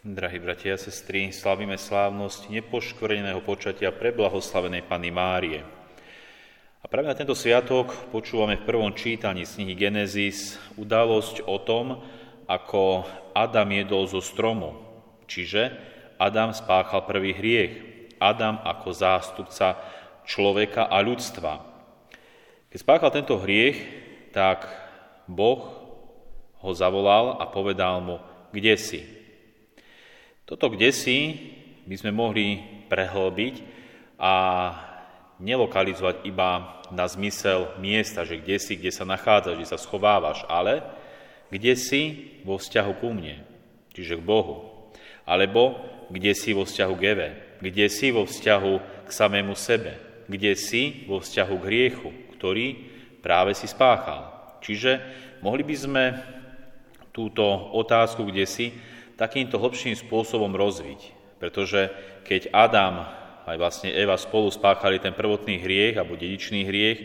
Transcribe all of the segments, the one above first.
Drahí bratia a sestry, slavíme slávnosť nepoškvrneného počatia preblahoslavenej Pany Márie. A práve na tento sviatok počúvame v prvom čítaní z knihy Genesis udalosť o tom, ako Adam jedol zo stromu, čiže Adam spáchal prvý hriech. Adam ako zástupca človeka a ľudstva. Keď spáchal tento hriech, tak Boh ho zavolal a povedal mu, kde si? Toto kde si by sme mohli prehlbiť a nelokalizovať iba na zmysel miesta, že kde si, kde sa nachádzaš, kde sa schovávaš, ale kde si vo vzťahu ku mne, čiže k Bohu. Alebo kde si vo vzťahu k Eve, kde si vo vzťahu k samému sebe, kde si vo vzťahu k hriechu, ktorý práve si spáchal. Čiže mohli by sme túto otázku, kde si, takýmto hlbším spôsobom rozviť. Pretože keď Adam aj vlastne Eva spolu spáchali ten prvotný hriech alebo dedičný hriech,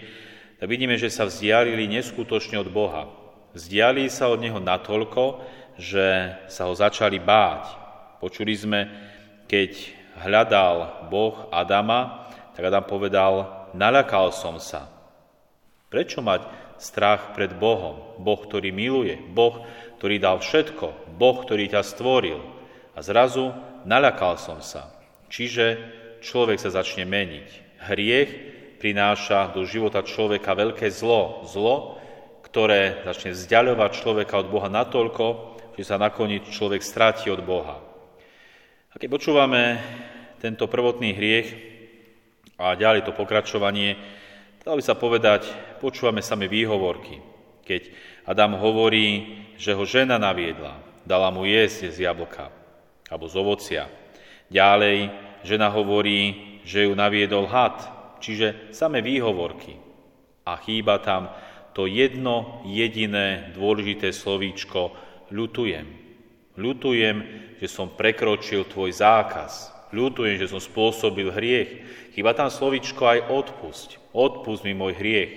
tak vidíme, že sa vzdialili neskutočne od Boha. Vzdialili sa od Neho natoľko, že sa ho začali báť. Počuli sme, keď hľadal Boh Adama, tak Adam povedal, naľakal som sa. Prečo mať strach pred Bohom? Boh, ktorý miluje, Boh, ktorý dal všetko, Boh, ktorý ťa stvoril. A zrazu naľakal som sa. Čiže človek sa začne meniť. Hriech prináša do života človeka veľké zlo. Zlo, ktoré začne vzdialovať človeka od Boha natoľko, že sa nakoniec človek stráti od Boha. A keď počúvame tento prvotný hriech a ďalej to pokračovanie, dalo by sa povedať, počúvame same výhovorky. Keď Adam hovorí, že ho žena naviedla, dala mu jesť z jablka alebo z ovocia. Ďalej žena hovorí, že ju naviedol had, čiže same výhovorky. A chýba tam to jedno jediné dôležité slovíčko ľutujem. Ľutujem, že som prekročil tvoj zákaz. Ľutujem, že som spôsobil hriech. Chýba tam slovíčko aj odpusť. Odpust mi môj hriech.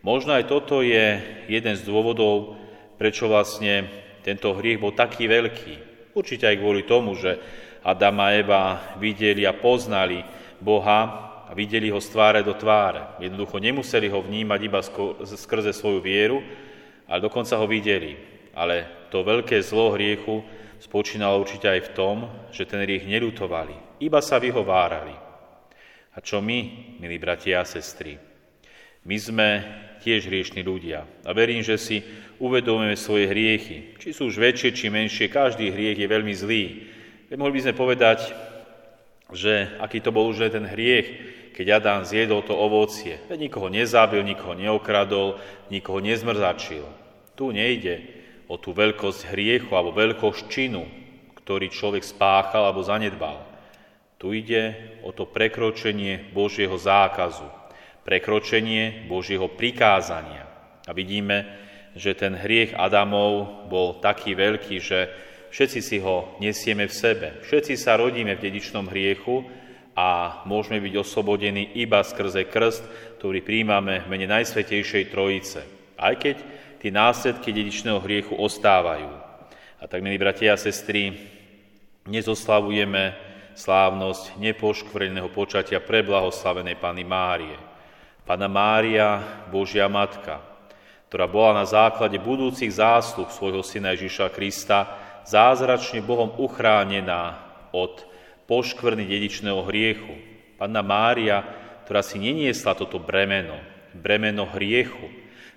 Možno aj toto je jeden z dôvodov, prečo vlastne tento hriech bol taký veľký. Určite aj kvôli tomu, že Adam a Eva videli a poznali Boha a videli ho z tváre do tváre. Jednoducho nemuseli ho vnímať iba skrze svoju vieru, ale dokonca ho videli. Ale to veľké zlo hriechu spočínalo určite aj v tom, že ten hriech nelutovali, iba sa vyhovárali. A čo my, milí bratia a sestry? My sme tiež hriešni ľudia. A verím, že si uvedomujeme svoje hriechy. Či sú už väčšie, či menšie, každý hriech je veľmi zlý. Mohli by sme povedať, že aký to bol už ten hriech, keď Adán zjedol to ovocie. Veď nikoho nezabil, nikoho neokradol, nikoho nezmrzačil. Tu nejde o tú veľkosť hriechu alebo veľkosť činu, ktorý človek spáchal alebo zanedbal. Tu ide o to prekročenie Božieho zákazu, prekročenie Božieho prikázania. A vidíme, že ten hriech Adamov bol taký veľký, že všetci si ho nesieme v sebe. Všetci sa rodíme v dedičnom hriechu a môžeme byť oslobodení iba skrze krst, ktorý príjmame v mene Najsvetejšej Trojice. Aj keď tie následky dedičného hriechu ostávajú. A tak, milí bratia a sestry, nezoslavujeme slávnosť nepoškvrneného počatia preblahoslavenej Pany Márie. Pana Mária, Božia Matka, ktorá bola na základe budúcich zásluh svojho syna Ježiša Krista zázračne Bohom uchránená od poškvrny dedičného hriechu. Panna Mária, ktorá si neniesla toto bremeno, bremeno hriechu.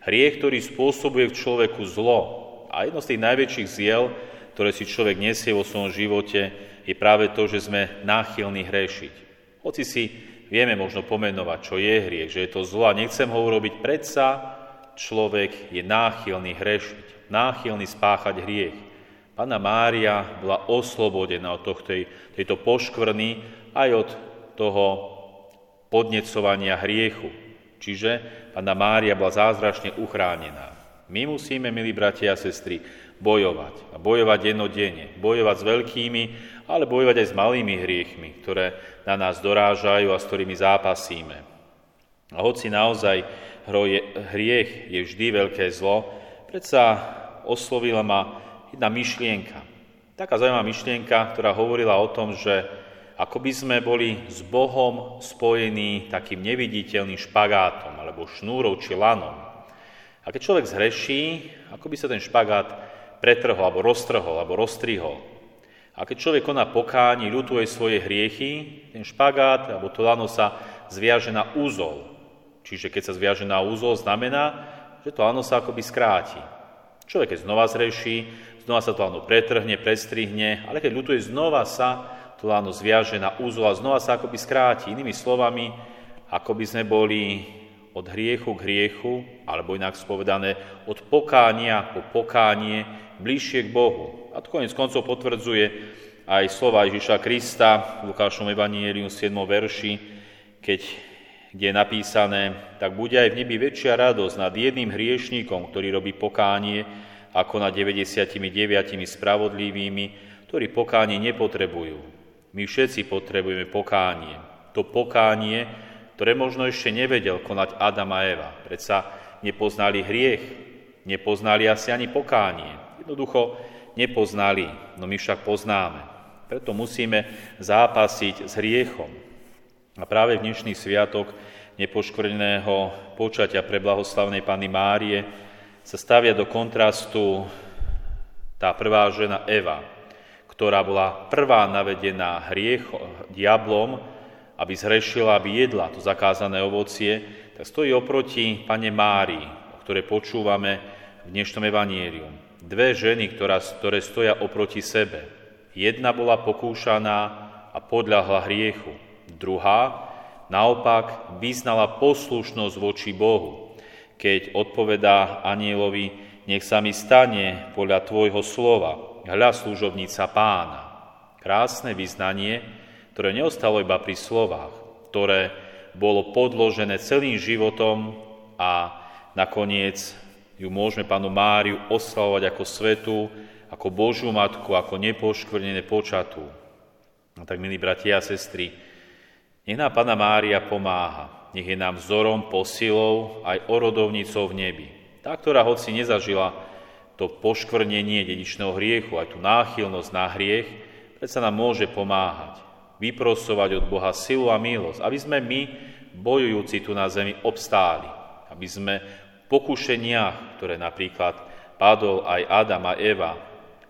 Hriech, ktorý spôsobuje v človeku zlo. A jedno z tých najväčších ziel, ktoré si človek nesie vo svojom živote, je práve to, že sme náchylní hrešiť. Hoci si vieme možno pomenovať, čo je hriech, že je to zlo a nechcem ho urobiť. Predsa človek je náchylný hrešiť, náchylný spáchať hriech. Pána Mária bola oslobodená od tohto, tejto poškvrny aj od toho podnecovania hriechu. Čiže Pána Mária bola zázračne uchránená. My musíme, milí bratia a sestry, bojovať. A bojovať jednodenne. Bojovať s veľkými, ale bojovať aj s malými hriechmi, ktoré na nás dorážajú a s ktorými zápasíme. A hoci naozaj hriech je vždy veľké zlo, predsa oslovila ma jedna myšlienka. Taká zaujímavá myšlienka, ktorá hovorila o tom, že ako by sme boli s Bohom spojení takým neviditeľným špagátom alebo šnúrou či lanom. A keď človek zhreší, ako by sa ten špagát pretrhol alebo roztrhol alebo roztrihol. A keď človek koná pokáni, ľutuje svoje hriechy, ten špagát alebo to lano sa zviaže na úzol. Čiže keď sa zviaže na úzol, znamená, že to lano sa akoby skráti. Človek keď znova zreší, znova sa to lano pretrhne, prestrihne, ale keď ľutuje, znova sa to lano zviaže na úzol a znova sa akoby skráti. Inými slovami, ako by sme boli od hriechu k hriechu, alebo inak spovedané, od pokánia po pokánie bližšie k Bohu. A to konec koncov potvrdzuje aj slova Ježiša Krista v Lukášom Evangelium 7. verši, keď, kde je napísané, tak bude aj v nebi väčšia radosť nad jedným hriešníkom, ktorý robí pokánie, ako nad 99 spravodlivými, ktorí pokánie nepotrebujú. My všetci potrebujeme pokánie. To pokánie, ktoré možno ešte nevedel konať Adam a Eva. Predsa nepoznali hriech, nepoznali asi ani pokánie. Jednoducho nepoznali, no my však poznáme. Preto musíme zápasiť s hriechom. A práve v dnešný sviatok nepoškvrneného počatia pre blahoslavnej Pany Márie sa stavia do kontrastu tá prvá žena Eva, ktorá bola prvá navedená hriecho, diablom, aby zhrešila, aby jedla to zakázané ovocie, tak stojí oproti pane Márii, o ktorej počúvame v dnešnom evanieliu. Dve ženy, ktorá, ktoré stoja oproti sebe. Jedna bola pokúšaná a podľahla hriechu. Druhá, naopak, vyznala poslušnosť voči Bohu, keď odpovedá anielovi, nech sa mi stane podľa tvojho slova, hľa služobnica pána. Krásne vyznanie, ktoré neostalo iba pri slovách, ktoré bolo podložené celým životom a nakoniec ju môžeme panu Máriu oslavovať ako svetu, ako Božú matku, ako nepoškvrnené počatú. No tak, milí bratia a sestry, nech nám Pana Mária pomáha, nech je nám vzorom, posilou aj orodovnicou v nebi. Tá, ktorá hoci nezažila to poškvrnenie dedičného hriechu, aj tú náchylnosť na hriech, predsa nám môže pomáhať vyprosovať od Boha silu a milosť, aby sme my, bojujúci tu na zemi, obstáli. Aby sme v pokušeniach, ktoré napríklad padol aj Adam a Eva,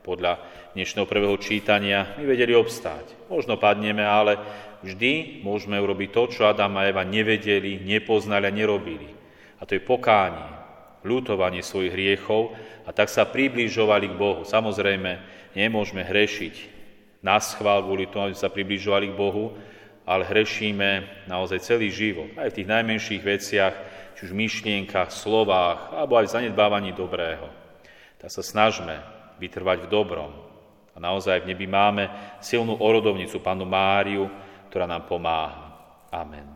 podľa dnešného prvého čítania, my vedeli obstáť. Možno padneme, ale vždy môžeme urobiť to, čo Adam a Eva nevedeli, nepoznali a nerobili. A to je pokánie, ľutovanie svojich hriechov a tak sa približovali k Bohu. Samozrejme, nemôžeme hrešiť na schvál kvôli tomu, aby sa približovali k Bohu, ale hrešíme naozaj celý život, aj v tých najmenších veciach, či už v myšlienkach, slovách, alebo aj v zanedbávaní dobrého. Tak sa snažme vytrvať v dobrom. A naozaj v nebi máme silnú orodovnicu, panu Máriu, ktorá nám pomáha. Amen.